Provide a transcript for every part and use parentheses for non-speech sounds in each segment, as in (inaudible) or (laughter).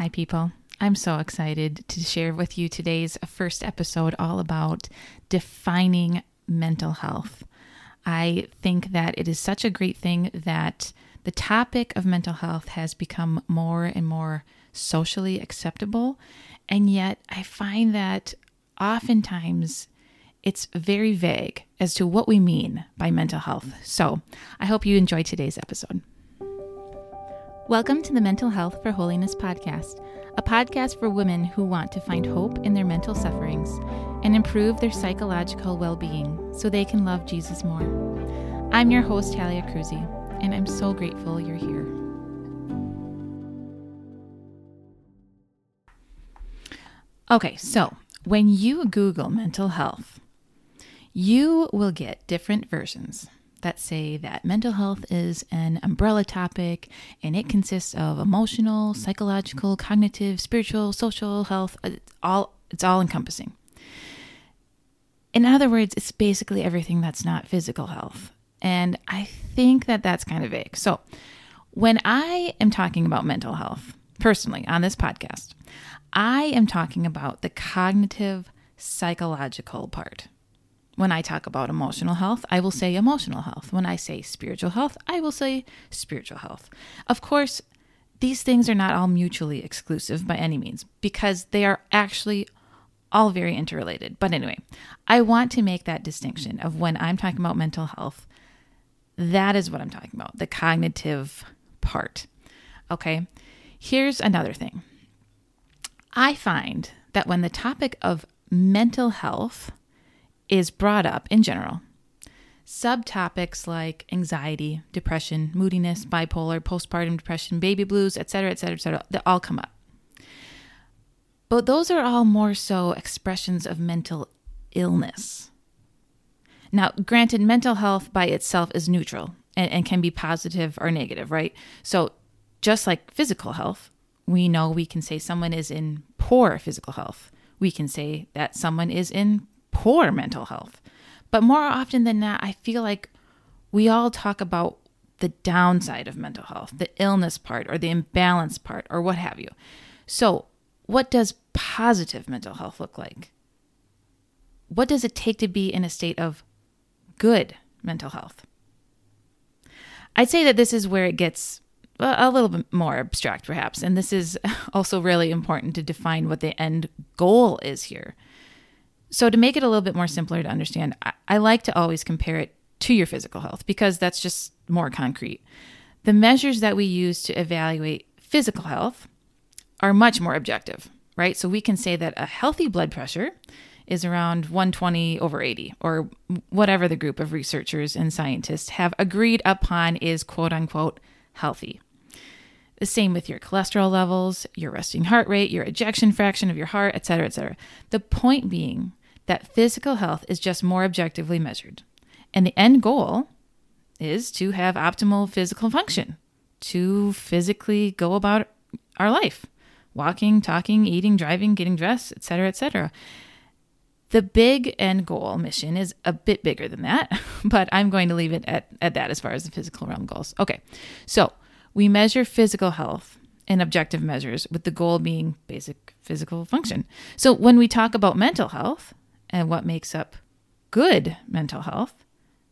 Hi, people. I'm so excited to share with you today's first episode all about defining mental health. I think that it is such a great thing that the topic of mental health has become more and more socially acceptable. And yet, I find that oftentimes it's very vague as to what we mean by mental health. So, I hope you enjoy today's episode. Welcome to the Mental Health for Holiness podcast, a podcast for women who want to find hope in their mental sufferings and improve their psychological well being so they can love Jesus more. I'm your host, Talia Cruzy, and I'm so grateful you're here. Okay, so when you Google mental health, you will get different versions that say that mental health is an umbrella topic and it consists of emotional, psychological, cognitive, spiritual, social health, it's uh, all it's all encompassing. In other words, it's basically everything that's not physical health. And I think that that's kind of vague. So, when I am talking about mental health personally on this podcast, I am talking about the cognitive psychological part. When I talk about emotional health, I will say emotional health. When I say spiritual health, I will say spiritual health. Of course, these things are not all mutually exclusive by any means because they are actually all very interrelated. But anyway, I want to make that distinction of when I'm talking about mental health, that is what I'm talking about the cognitive part. Okay, here's another thing I find that when the topic of mental health is brought up in general, subtopics like anxiety, depression, moodiness, bipolar, postpartum depression, baby blues, etc., etc., etc., they all come up. But those are all more so expressions of mental illness. Now, granted, mental health by itself is neutral and, and can be positive or negative, right? So, just like physical health, we know we can say someone is in poor physical health. We can say that someone is in poor mental health. But more often than not, I feel like we all talk about the downside of mental health, the illness part or the imbalance part or what have you. So, what does positive mental health look like? What does it take to be in a state of good mental health? I'd say that this is where it gets a little bit more abstract, perhaps. And this is (laughs) also really important to define what the end goal is here. So, to make it a little bit more simpler to understand, I, I like to always compare it to your physical health because that's just more concrete. The measures that we use to evaluate physical health are much more objective, right? So, we can say that a healthy blood pressure is around 120 over 80, or whatever the group of researchers and scientists have agreed upon is quote unquote healthy. The same with your cholesterol levels, your resting heart rate, your ejection fraction of your heart, etc., etc. The point being that physical health is just more objectively measured. And the end goal is to have optimal physical function, to physically go about our life, walking, talking, eating, driving, getting dressed, etc., etc. The big end goal mission is a bit bigger than that, (laughs) but I'm going to leave it at, at that as far as the physical realm goes. Okay, so we measure physical health in objective measures with the goal being basic physical function. So when we talk about mental health and what makes up good mental health,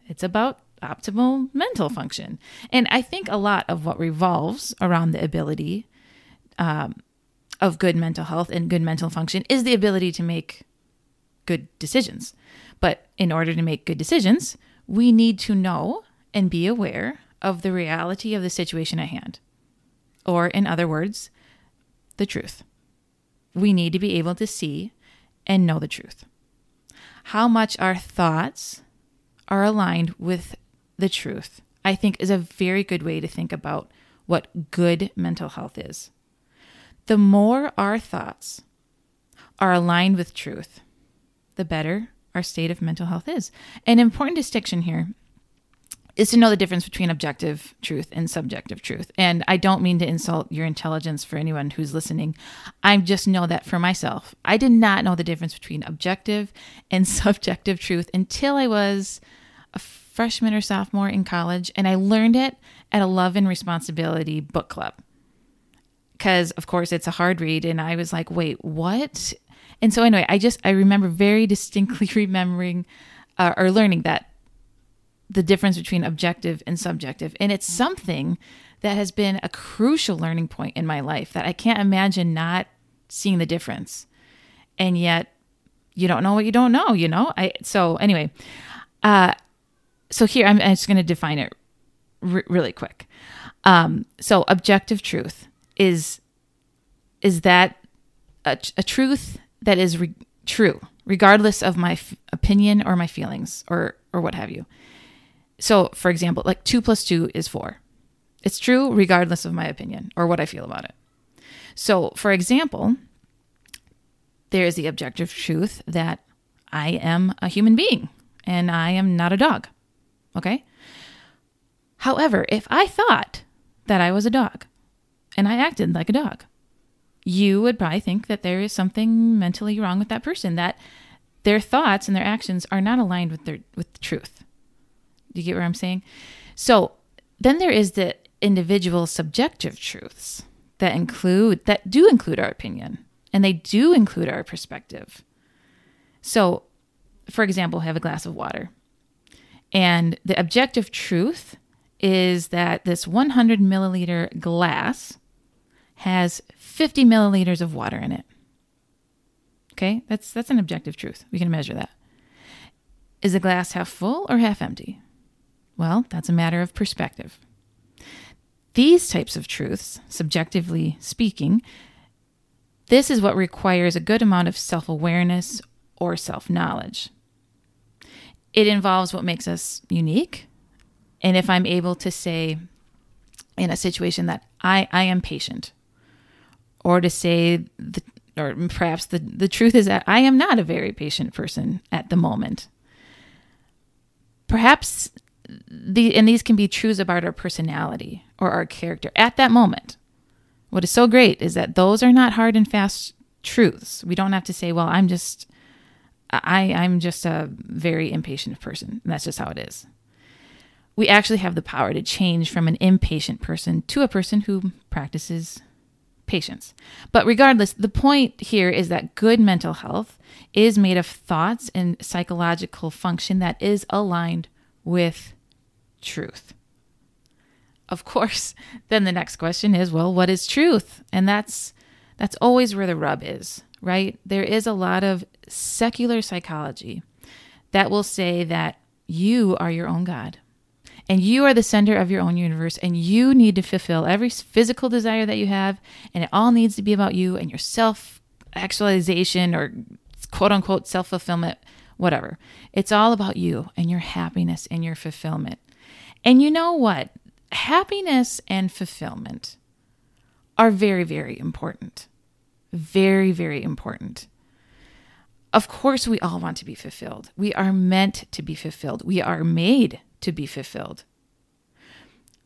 it's about optimal mental function. And I think a lot of what revolves around the ability um, of good mental health and good mental function is the ability to make good decisions. But in order to make good decisions, we need to know and be aware of the reality of the situation at hand. Or, in other words, the truth. We need to be able to see and know the truth. How much our thoughts are aligned with the truth, I think, is a very good way to think about what good mental health is. The more our thoughts are aligned with truth, the better our state of mental health is. An important distinction here is to know the difference between objective truth and subjective truth. And I don't mean to insult your intelligence for anyone who's listening. I just know that for myself. I did not know the difference between objective and (laughs) subjective truth until I was a freshman or sophomore in college. And I learned it at a love and responsibility book club. because of course it's a hard read and I was like, "Wait, what?" And so anyway, I just I remember very (laughs) distinctly remembering uh, or learning that the difference between objective and subjective. And it's something that has been a crucial learning point in my life that I can't imagine not seeing the difference. And yet you don't know what you don't know, you know? I so anyway, uh so here I'm, I'm just going to define it r- really quick. Um so objective truth is is that a, a truth that is re- true regardless of my f- opinion or my feelings or or what have you. So, for example, like 2 plus 2 is 4. It's true regardless of my opinion or what I feel about it. So, for example, there is the objective truth that I am a human being and I am not a dog. Okay? However, if I thought that I was a dog and I acted like a dog, you would probably think that there is something mentally wrong with that person, that their thoughts and their actions are not aligned with their with the truth. Do you get what I'm saying? So then there is the individual subjective truths that include that do include our opinion and they do include our perspective. So, for example, have a glass of water. And the objective truth is that this 100 milliliter glass has 50 milliliters of water in it. Okay, that's that's an objective truth. We can measure that. Is the glass half full or half empty? Well, that's a matter of perspective. These types of truths, subjectively speaking, this is what requires a good amount of self awareness or self knowledge. It involves what makes us unique. And if I'm able to say in a situation that I, I am patient, or to say, the, or perhaps the, the truth is that I am not a very patient person at the moment. Perhaps the and these can be truths about our personality or our character at that moment. What is so great is that those are not hard and fast truths. We don't have to say, well, I'm just I I'm just a very impatient person. And that's just how it is. We actually have the power to change from an impatient person to a person who practices patience. But regardless, the point here is that good mental health is made of thoughts and psychological function that is aligned with truth. Of course, (laughs) then the next question is, well, what is truth? And that's that's always where the rub is, right? There is a lot of secular psychology that will say that you are your own God and you are the center of your own universe and you need to fulfill every physical desire that you have and it all needs to be about you and your self actualization or quote unquote self fulfillment whatever it's all about you and your happiness and your fulfillment and you know what? Happiness and fulfillment are very, very important. Very, very important. Of course, we all want to be fulfilled. We are meant to be fulfilled. We are made to be fulfilled.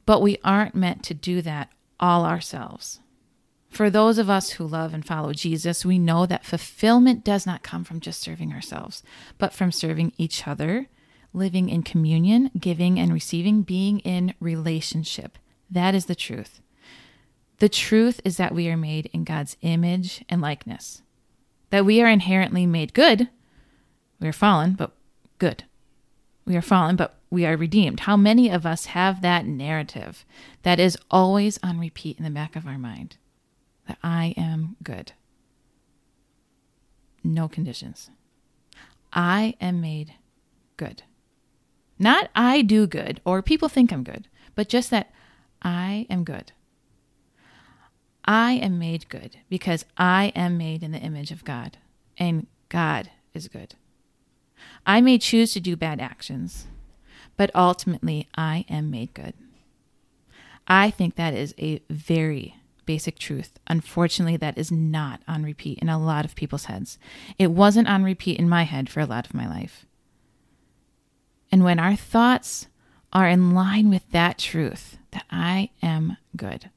But we aren't meant to do that all ourselves. For those of us who love and follow Jesus, we know that fulfillment does not come from just serving ourselves, but from serving each other living in communion, giving and receiving, being in relationship. That is the truth. The truth is that we are made in God's image and likeness, that we are inherently made good. We are fallen, but good. We are fallen, but we are redeemed. How many of us have that narrative that is always on repeat in the back of our mind? That I am good. No conditions. I am made good. Not I do good or people think I'm good, but just that I am good. I am made good because I am made in the image of God, and God is good. I may choose to do bad actions, but ultimately I am made good. I think that is a very basic truth. Unfortunately, that is not on repeat in a lot of people's heads. It wasn't on repeat in my head for a lot of my life. And when our thoughts are in line with that truth, that I am good,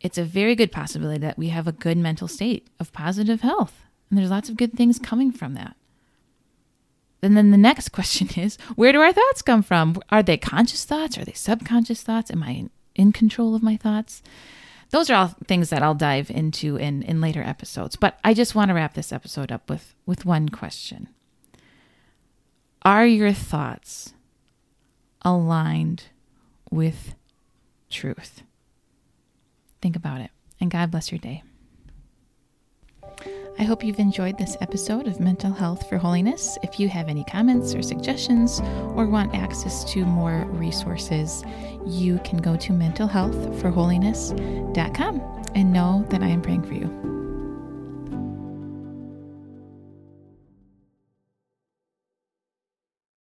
it's a very good possibility that we have a good mental state of positive health. And there's lots of good things coming from that. And then the next (laughs) question is where do our thoughts come from? Are they conscious thoughts? Are they subconscious thoughts? Am I in control of my thoughts? those are all things that I'll dive into in, in later episodes. But I just want to wrap this episode up with, with one question Are your thoughts aligned with truth? Think about it, and God bless your day. I hope you've enjoyed this episode of Mental Health for Holiness. If you have any comments or suggestions or want access to more resources, you can go to mentalhealthforholiness.com and know that I am praying for you.